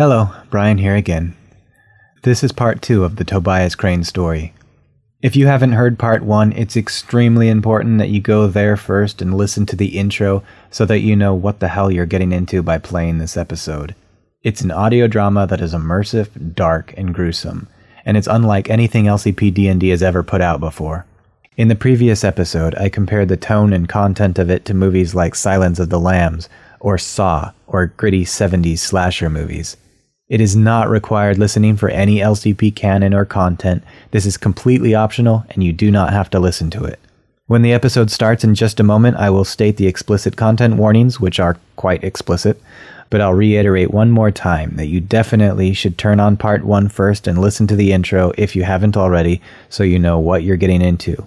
Hello, Brian here again. This is part two of the Tobias Crane story. If you haven't heard part one, it's extremely important that you go there first and listen to the intro so that you know what the hell you're getting into by playing this episode. It's an audio drama that is immersive, dark, and gruesome, and it's unlike anything LCP D&D has ever put out before. In the previous episode, I compared the tone and content of it to movies like Silence of the Lambs or Saw or gritty 70s slasher movies. It is not required listening for any LCP canon or content. This is completely optional and you do not have to listen to it. When the episode starts in just a moment, I will state the explicit content warnings, which are quite explicit, but I'll reiterate one more time that you definitely should turn on part one first and listen to the intro if you haven't already so you know what you're getting into.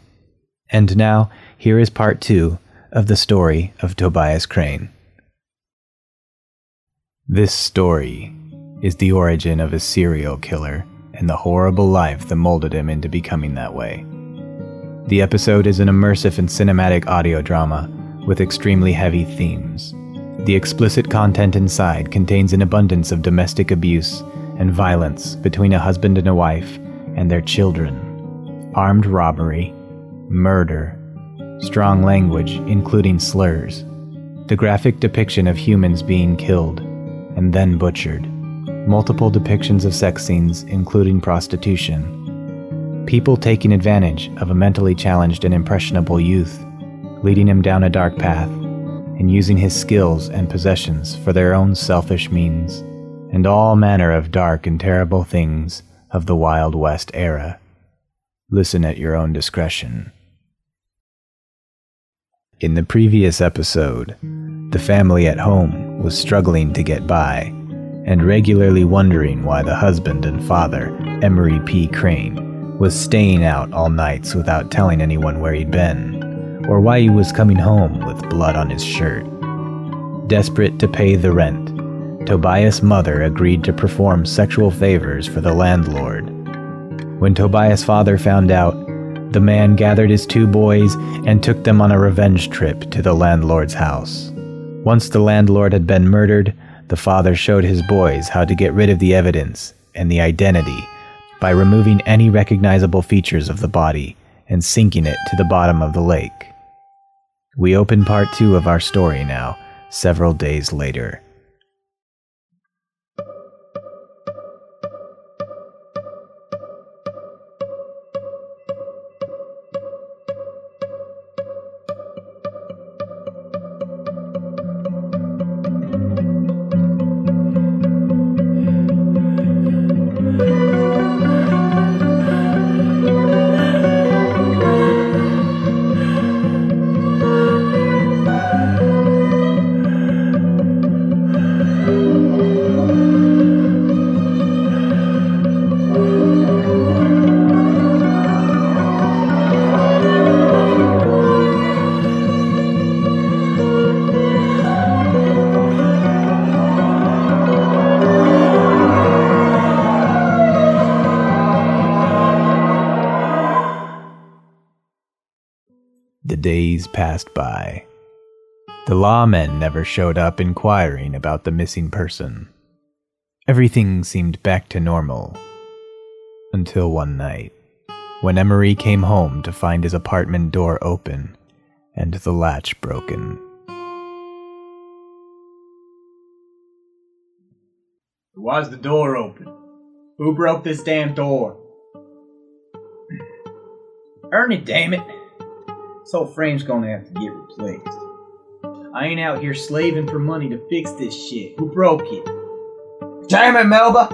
And now, here is part two of the story of Tobias Crane. This story is the origin of a serial killer and the horrible life that molded him into becoming that way. The episode is an immersive and cinematic audio drama with extremely heavy themes. The explicit content inside contains an abundance of domestic abuse and violence between a husband and a wife and their children, armed robbery, murder, strong language, including slurs, the graphic depiction of humans being killed and then butchered multiple depictions of sex scenes, including prostitution, people taking advantage of a mentally challenged and impressionable youth, leading him down a dark path, and using his skills and possessions for their own selfish means, and all manner of dark and terrible things of the Wild West era. Listen at your own discretion. In the previous episode, the family at home was struggling to get by and regularly wondering why the husband and father, Emery P. Crane, was staying out all nights without telling anyone where he'd been, or why he was coming home with blood on his shirt. Desperate to pay the rent, Tobias' mother agreed to perform sexual favors for the landlord. When Tobias' father found out, the man gathered his two boys and took them on a revenge trip to the landlord's house. Once the landlord had been murdered, the father showed his boys how to get rid of the evidence and the identity by removing any recognizable features of the body and sinking it to the bottom of the lake. We open part two of our story now, several days later. Days passed by. The lawmen never showed up inquiring about the missing person. Everything seemed back to normal. Until one night, when Emery came home to find his apartment door open and the latch broken. Why's the door open? Who broke this damn door? Ernie, damn it. This whole frame's gonna have to get replaced. I ain't out here slaving for money to fix this shit. Who broke it? Damn it, Melba!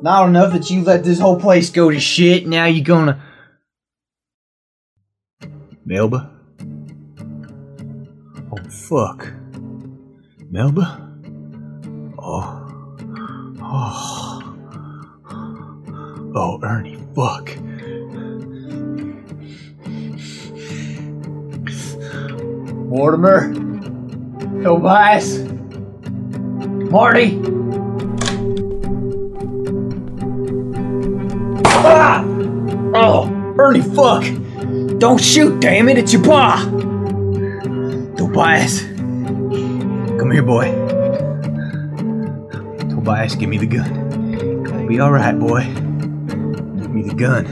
Not enough that you let this whole place go to shit, now you gonna. Melba? Oh, fuck. Melba? Oh. Oh. Oh, Ernie, fuck. Mortimer? Tobias? Marty? Ah! Oh, Ernie, fuck! Don't shoot, damn it, it's your pa! Tobias. Come here, boy. Tobias, give me the gun. It'll be alright, boy. Give me the gun.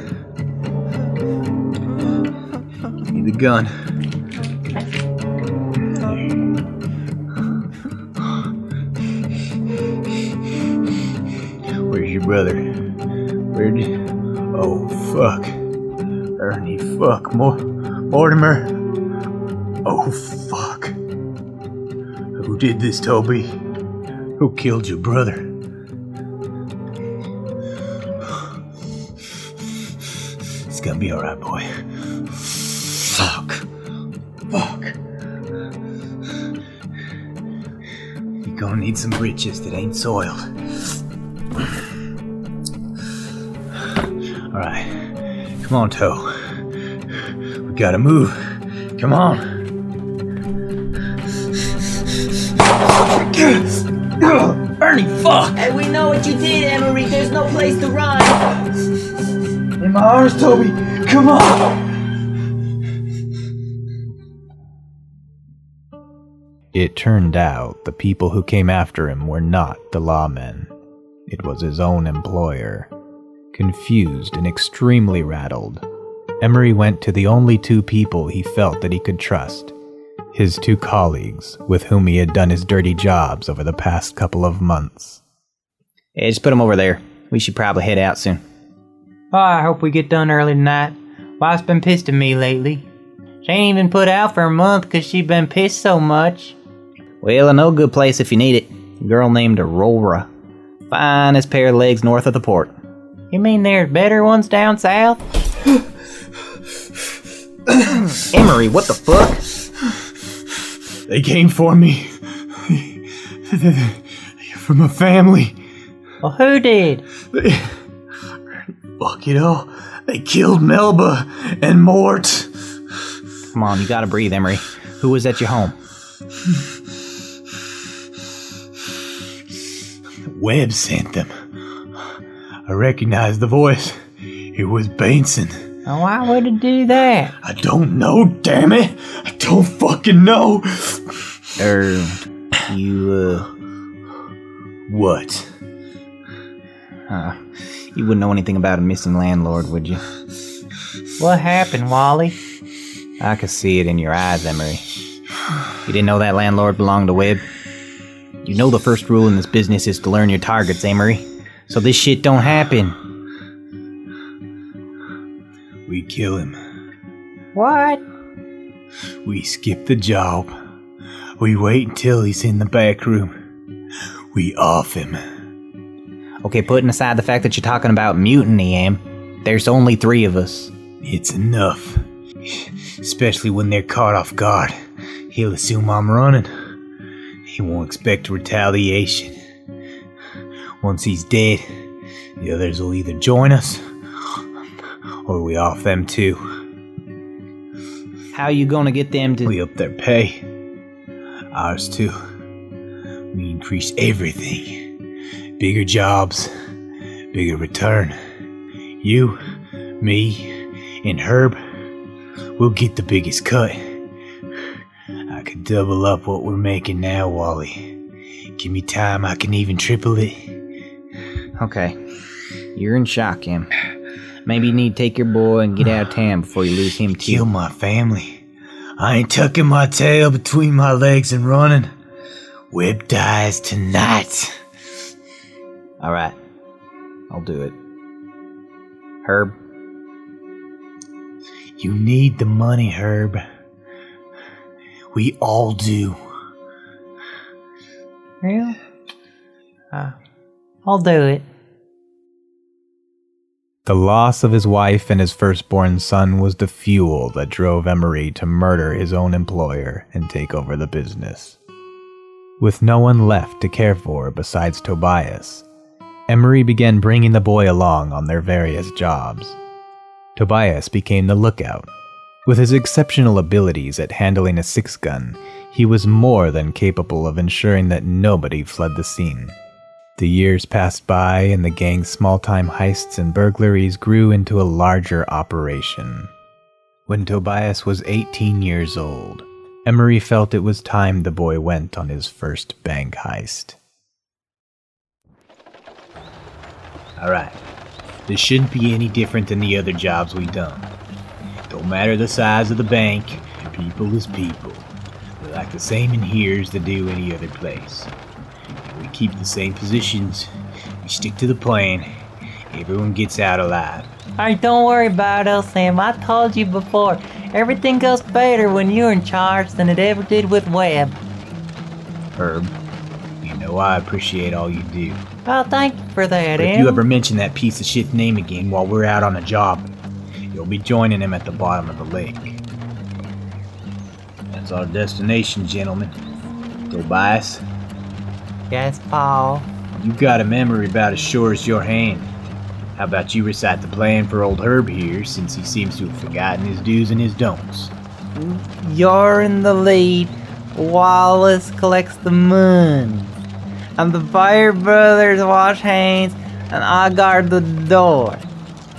Give me the gun. Your brother? Where did. Oh, fuck. Ernie, fuck. Mor- Mortimer. Oh, fuck. Who did this, Toby? Who killed your brother? It's gonna be alright, boy. Fuck. Fuck. You're gonna need some breeches that ain't soiled. Come on, Toe. We gotta move. Come on. Ernie, fuck! Hey, we know what you did, Emery. There's no place to run. In my arms, Toby! Come on! It turned out the people who came after him were not the lawmen. It was his own employer. Confused and extremely rattled, Emery went to the only two people he felt that he could trust his two colleagues with whom he had done his dirty jobs over the past couple of months. Hey, just put him over there. We should probably head out soon. Oh, I hope we get done early tonight. Wife's been pissed at me lately. She ain't even put out for a month 'cause she been pissed so much. Well, I know a good place if you need it. A girl named Aurora. Finest pair of legs north of the port. You mean there's better ones down south? Emery, what the fuck? They came for me. From a family. Well, who did? They, fuck it all. They killed Melba and Mort. Come on, you gotta breathe, Emery. Who was at your home? Webb sent them. I recognized the voice. It was Bainson. Now, why would it do that? I don't know, damn it. I don't fucking know. Er, you, uh, What? uh, you wouldn't know anything about a missing landlord, would you? What happened, Wally? I could see it in your eyes, Emery. You didn't know that landlord belonged to Webb? You know the first rule in this business is to learn your targets, Emery. So this shit don't happen. We kill him. What? We skip the job. We wait until he's in the back room. We off him. Okay, putting aside the fact that you're talking about mutiny, Em, there's only three of us. It's enough. Especially when they're caught off guard. He'll assume I'm running. He won't expect retaliation. Once he's dead, the others will either join us or we off them too. How you gonna get them to? We up their pay. Ours too. We increase everything. Bigger jobs, bigger return. You, me, and Herb, we'll get the biggest cut. I could double up what we're making now, Wally. Give me time, I can even triple it. Okay, you're in shock, Em. Maybe you need to take your boy and get out of town before you lose him too. Kill my family. I ain't tucking my tail between my legs and running. Webb dies tonight. All right, I'll do it. Herb, You need the money, Herb. We all do. Real? Uh, I'll do it. The loss of his wife and his firstborn son was the fuel that drove Emery to murder his own employer and take over the business. With no one left to care for besides Tobias, Emery began bringing the boy along on their various jobs. Tobias became the lookout. With his exceptional abilities at handling a six gun, he was more than capable of ensuring that nobody fled the scene. The years passed by, and the gang's small time heists and burglaries grew into a larger operation. When Tobias was 18 years old, Emery felt it was time the boy went on his first bank heist. Alright. This shouldn't be any different than the other jobs we've done. Don't matter the size of the bank, people is people. They're like the same in here as they do any other place. Keep the same positions, we stick to the plan, everyone gets out alive. Alright, don't worry about it, Sam. I told you before. Everything goes better when you're in charge than it ever did with Webb. Herb, you know I appreciate all you do. Well, thank you for that, But if Em. you ever mention that piece of shit's name again while we're out on a job, you'll be joining him at the bottom of the lake. That's our destination, gentlemen. Tobias, Yes, Pa. you got a memory about as sure as your hand. How about you recite the plan for old Herb here, since he seems to have forgotten his do's and his don'ts? You're in the lead. Wallace collects the moon. And the Fire Brothers wash hands, and I guard the door.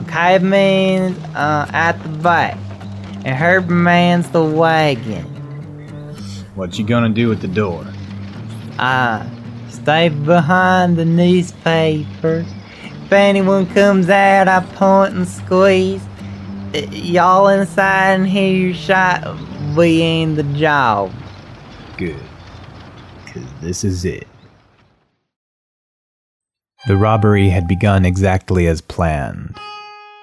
Caveman's uh, at the back, and Herb mans the wagon. What you gonna do at the door? I stay behind the newspapers. If anyone comes out, I point and squeeze. Y'all inside and hear your shot. We in the job. Good. Cause this is it. The robbery had begun exactly as planned.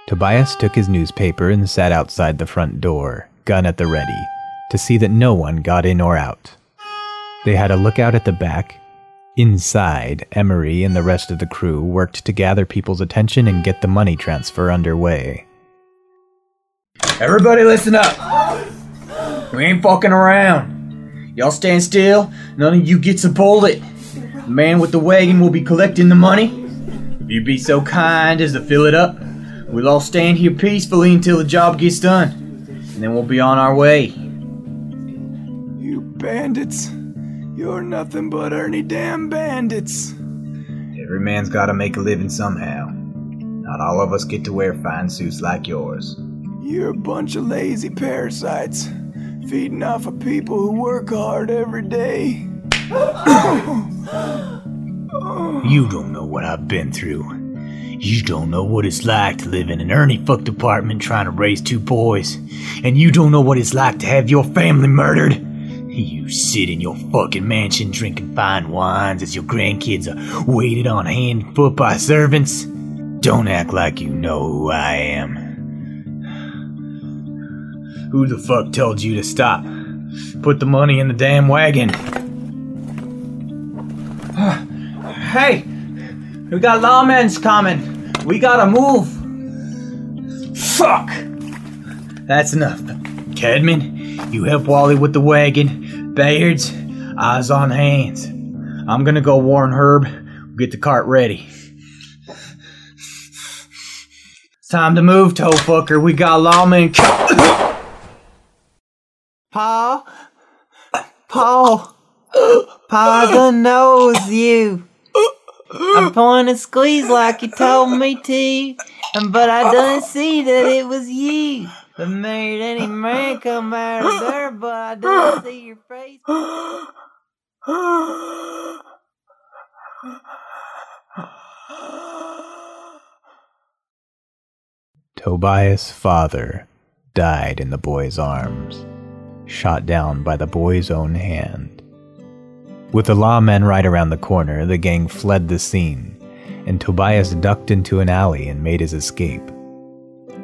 Tobias took his newspaper and sat outside the front door, gun at the ready, to see that no one got in or out. They had a lookout at the back. Inside, Emery and the rest of the crew worked to gather people's attention and get the money transfer underway. Everybody listen up. We ain't fucking around. Y'all stand still. None of you gets a bullet. The man with the wagon will be collecting the money. If you be so kind as to fill it up, we'll all stand here peacefully until the job gets done. And then we'll be on our way. You bandits. You're nothing but Ernie damn bandits. Every man's gotta make a living somehow. Not all of us get to wear fine suits like yours. You're a bunch of lazy parasites, feeding off of people who work hard every day. You don't know what I've been through. You don't know what it's like to live in an Ernie fucked apartment trying to raise two boys. And you don't know what it's like to have your family murdered. You sit in your fucking mansion drinking fine wines as your grandkids are waited on hand and foot by servants. Don't act like you know who I am. Who the fuck told you to stop? Put the money in the damn wagon. Hey! We got lawmen's coming. We gotta move. Fuck! That's enough. Cadman, you help Wally with the wagon. Bayards, eyes on hands. I'm gonna go warn Herb. Get the cart ready. It's time to move, toe fucker. We got lawmen. Paul? Paul? Paul the knows you. I point and squeeze like you told me to, but I done see that it was you. That made any man come out of there, but I didn't see your face. Tobias' father died in the boy's arms, shot down by the boy's own hand. With the lawmen right around the corner, the gang fled the scene, and Tobias ducked into an alley and made his escape.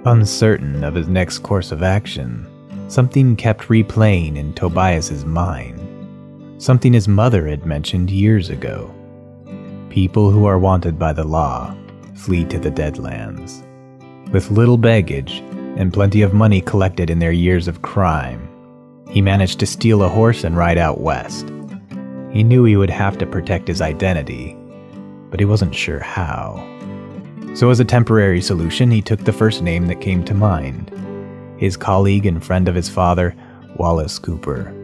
Uncertain of his next course of action, something kept replaying in Tobias's mind. Something his mother had mentioned years ago. People who are wanted by the law flee to the Deadlands. With little baggage and plenty of money collected in their years of crime, he managed to steal a horse and ride out west. He knew he would have to protect his identity, but he wasn't sure how. So, as a temporary solution, he took the first name that came to mind his colleague and friend of his father, Wallace Cooper.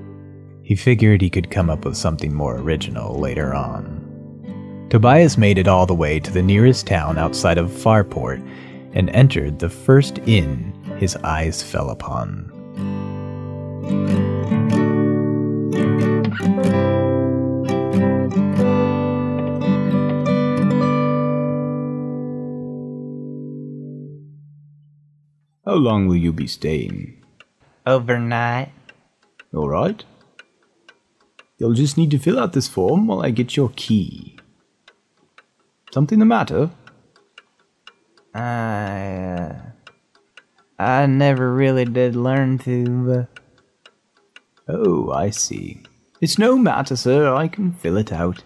He figured he could come up with something more original later on. Tobias made it all the way to the nearest town outside of Farport and entered the first inn his eyes fell upon. How long will you be staying? Overnight. All right. You'll just need to fill out this form while I get your key. Something the matter? I, uh, I never really did learn to, but Oh, I see. It's no matter, sir. I can fill it out.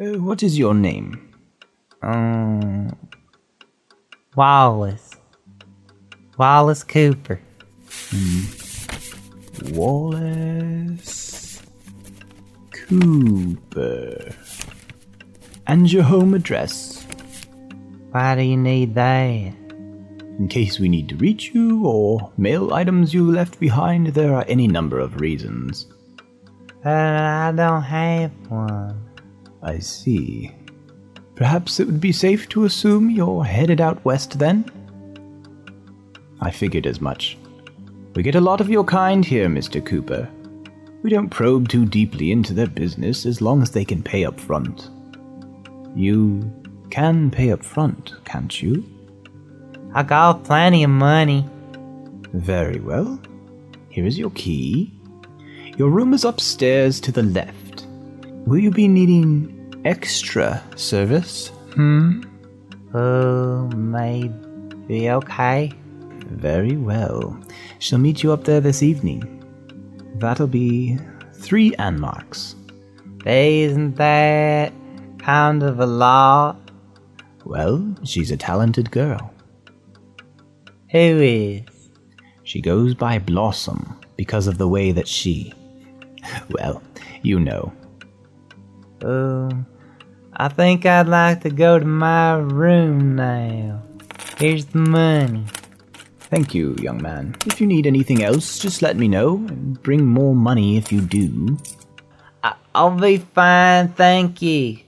Uh, what is your name? um, Wallace. Wallace Cooper. Hmm. Wallace Cooper. And your home address, Why do you need that? in case we need to reach you or mail items you left behind. There are any number of reasons. But I don't have one. I see. Perhaps it would be safe to assume you're headed out west then? I figured as much. We get a lot of your kind here, Mr. Cooper. We don't probe too deeply into their business as long as they can pay up front. You can pay up front, can't you? I got plenty of money. Very well. Here is your key. Your room is upstairs to the left. Will you be needing extra service? Hmm? Oh, maybe okay. Very well. She'll meet you up there this evening. That'll be three Anmarks. Isn't that kind of a lot? Well, she's a talented girl. Who is? She goes by Blossom because of the way that she. Well, you know. Um, I think I'd like to go to my room now. Here's the money. Thank you, young man. If you need anything else, just let me know and bring more money if you do. I- I'll be fine, thank you.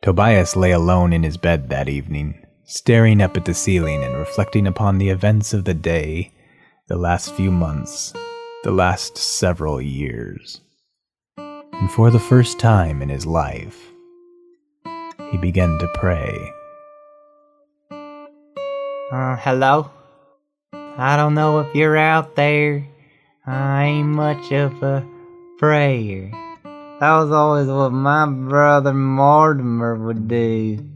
Tobias lay alone in his bed that evening, staring up at the ceiling and reflecting upon the events of the day, the last few months, the last several years. And for the first time in his life, he began to pray. Uh, hello? I don't know if you're out there. I ain't much of a prayer. That was always what my brother Mortimer would do.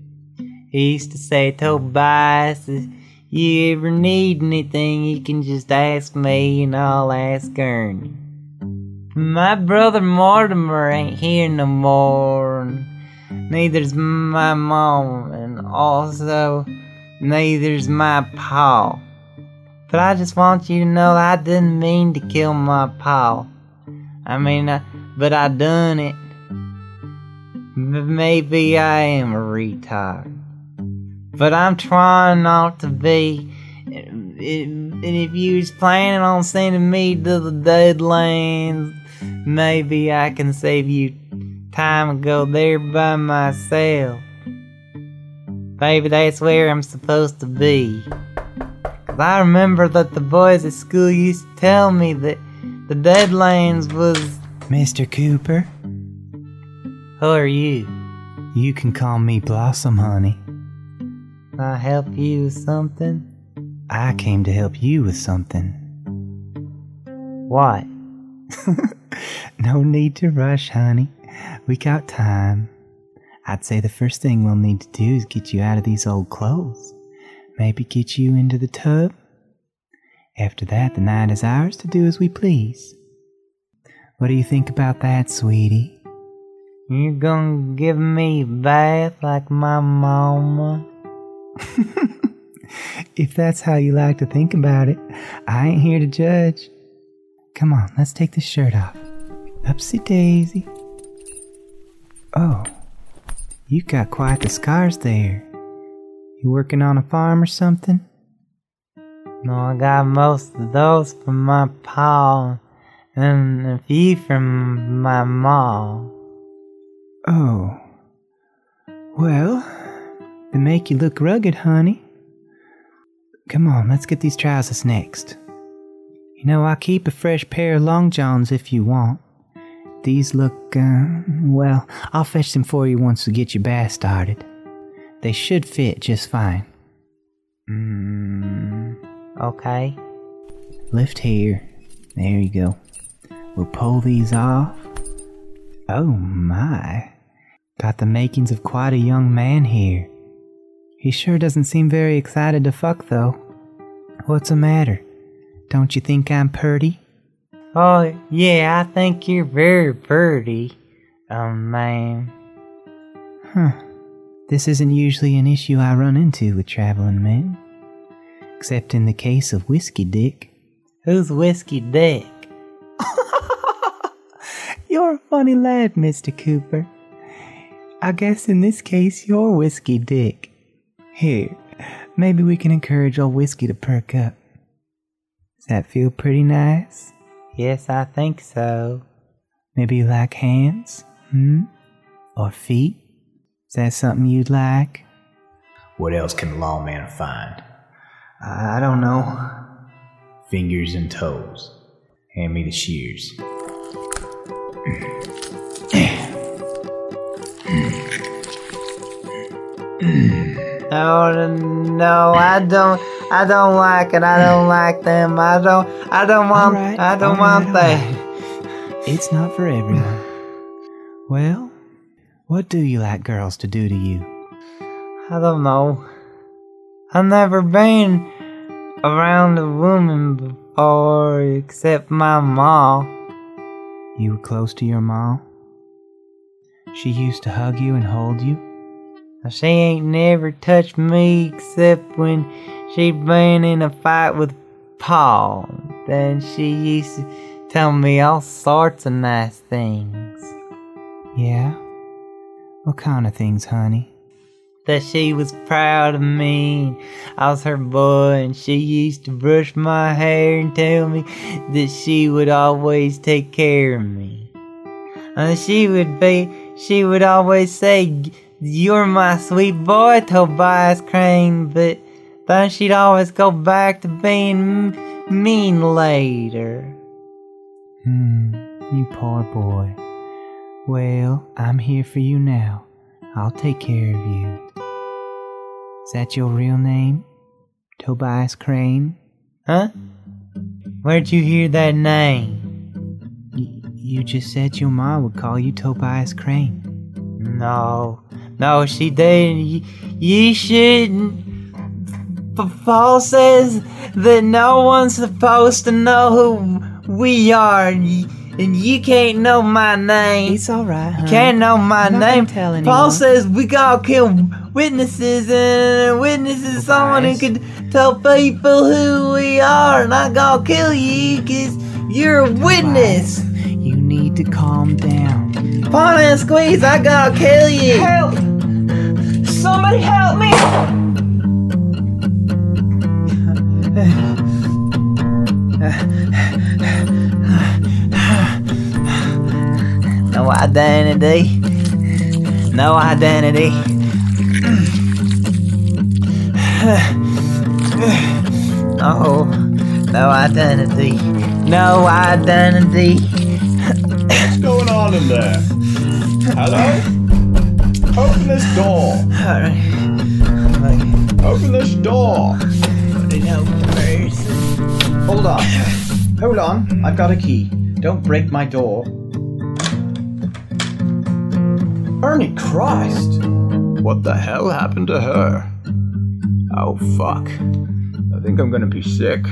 He used to say, Tobias, if you ever need anything, you can just ask me and I'll ask Ernie. My brother Mortimer ain't here no more. Neither's my mom, and also neither's my pa. But I just want you to know I didn't mean to kill my pa. I mean, I, but I done it. M- Maybe I am a retard. But I'm trying not to be. And if you was planning on sending me to the Deadlands, maybe I can save you time and go there by myself. Maybe that's where I'm supposed to be. 'Cause I remember that the boys at school used to tell me that the Deadlands was. Mr. Cooper, Who are you? you can call me Blossom, honey. Can I help you with something? I came to help you with something. What? No need to rush, honey. We got time. I'd say the first thing we'll need to do is get you out of these old clothes. Maybe get you into the tub. After that, the night is ours to do as we please. What do you think about that, sweetie? You're gonna give me a bath like my mama? If that's how you like to think about it, I ain't here to judge. Come on, let's take this shirt off. Upsy daisy. Oh, you got quite the scars there. You working on a farm or something? No, I got most of those from my pa and a few from my ma. Oh. Well, they make you look rugged, honey. Come on, let's get these trousers next. You know, I'll keep a fresh pair of long johns if you want. These look, uh, well, I'll fetch them for you once we get your bath started. They should fit just fine. Mm, Okay. lift here. There you go. We'll pull these off. Oh my. Got the makings of quite a young man here. He sure doesn't seem very excited to fuck, though. What's the matter? Don't you think I'm purty? Oh, yeah, I think you're very pretty. Um, man. Huh. This isn't usually an issue I run into with traveling men. Except in the case of Whiskey Dick. Who's Whiskey Dick? You're a funny lad, Mr. Cooper. I guess in this case, you're Whiskey Dick. Here, maybe we can encourage old Whiskey to perk up. Does that feel pretty nice? Yes, I think so. Maybe you like hands? Hmm? Or feet? Is that something you'd like? What else can the lawman find? I don't know. Fingers and toes. Hand me the shears. No, no, I don't. I don't like it. I don't like them. I don't. I don't want. Alright, I don't alright, want that. alright. It's not for everyone. Well, what do you like girls to do to you? I don't know. I've never been around a woman before except my mom. You were close to your mom? She used to hug you and hold you? She ain't never touched me except when she'd been in a fight with Pa. Then she used to tell me all sorts of nice things. Yeah? What kind of things, honey? That she was proud of me. I was her boy, and she used to brush my hair and tell me that she would always take care of me. And she would be, she would always say, You're my sweet boy, Tobias Crane, but then she'd always go back to being m- mean later. Hmm, you poor boy. Well, I'm here for you now. I'll take care of you. Is that your real name? Tobias Crane? Huh? Where'd you hear that name? Y- you just said your mom would call you Tobias Crane. No, no, she didn't. You, you shouldn't. P- Pa says that no one's supposed to know who we are, and you, and you can't know my name. It's alright, honey. Can't know my I'm not name. tell Pa says we gotta kill witnesses, and witnesses someone who Tobias. could tell people who we are, and I gotta kill you because you're a witness. You need to calm down. Paul and squeeze, I gotta kill you. Help! Somebody help me! No identity. No identity. No. No identity. No identity. What's going on in there? Hello? Open this door. Alright. Open this door. Hold on. Hold on. I've got a key. Don't break my door. Ernie Christ! What the hell happened to her? Oh, fuck. I think I'm gonna be sick.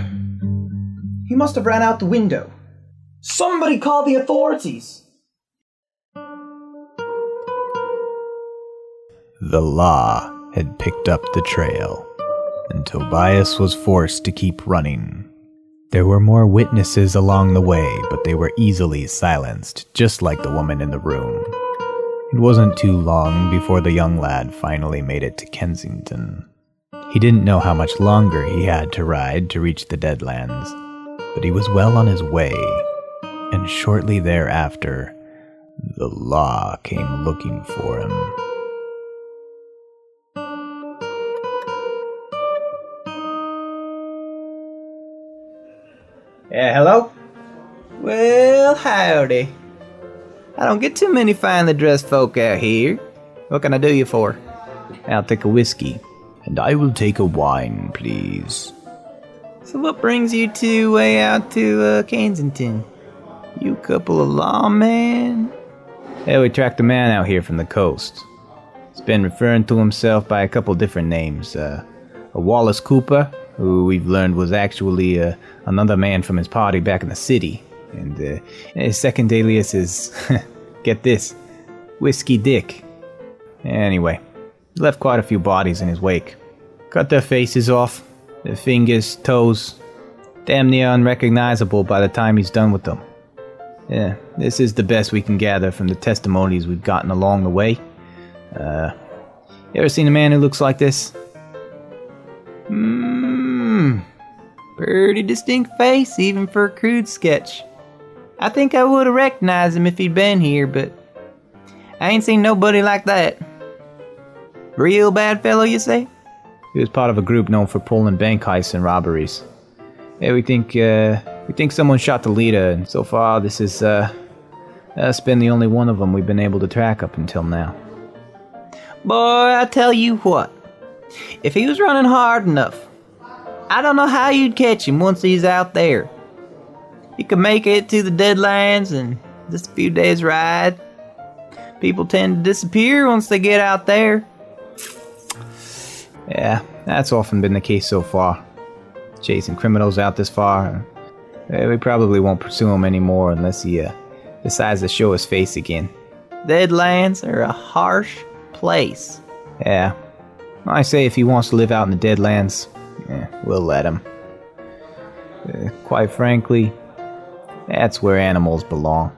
He must have ran out the window. Somebody call the authorities! The law had picked up the trail, and Tobias was forced to keep running. There were more witnesses along the way, but they were easily silenced, just like the woman in the room. It wasn't too long before the young lad finally made it to Kensington. He didn't know how much longer he had to ride to reach the Deadlands, but he was well on his way, and shortly thereafter, the law came looking for him. Yeah, hello? Well, howdy. I don't get too many finely dressed folk out here. What can I do you for? I'll take a whiskey. And I will take a wine, please. So what brings you two way out to uh, Kensington? You couple of lawmen? Hey, we tracked a man out here from the coast. He's been referring to himself by a couple different names. Uh, a Wallace Cooper, who we've learned was actually uh, another man from his party back in the city. And uh, his second alias is, get this, Whiskey Dick. Anyway, he left quite a few bodies in his wake. Cut their faces off, their fingers, toes, damn near unrecognizable by the time he's done with them. Yeah, this is the best we can gather from the testimonies we've gotten along the way. Uh, you ever seen a man who looks like this? Mmm. Pretty distinct face, even for a crude sketch. I think I would have recognized him if he'd been here, but I ain't seen nobody like that. Real bad fellow, you say? He was part of a group known for pulling bank heists and robberies. Yeah, we think uh, we think someone shot the leader, and so far this is uh, that's been the only one of them we've been able to track up until now. Boy, I tell you what. If he was running hard enough, I don't know how you'd catch him once he's out there. He could make it to the Deadlands and just a few days' ride. People tend to disappear once they get out there. Yeah, that's often been the case so far. Chasing criminals out this far, we probably won't pursue him anymore unless he uh, decides to show his face again. Deadlands are a harsh place. Yeah, I say if he wants to live out in the Deadlands, eh, we'll let him. Uh, quite frankly, that's where animals belong.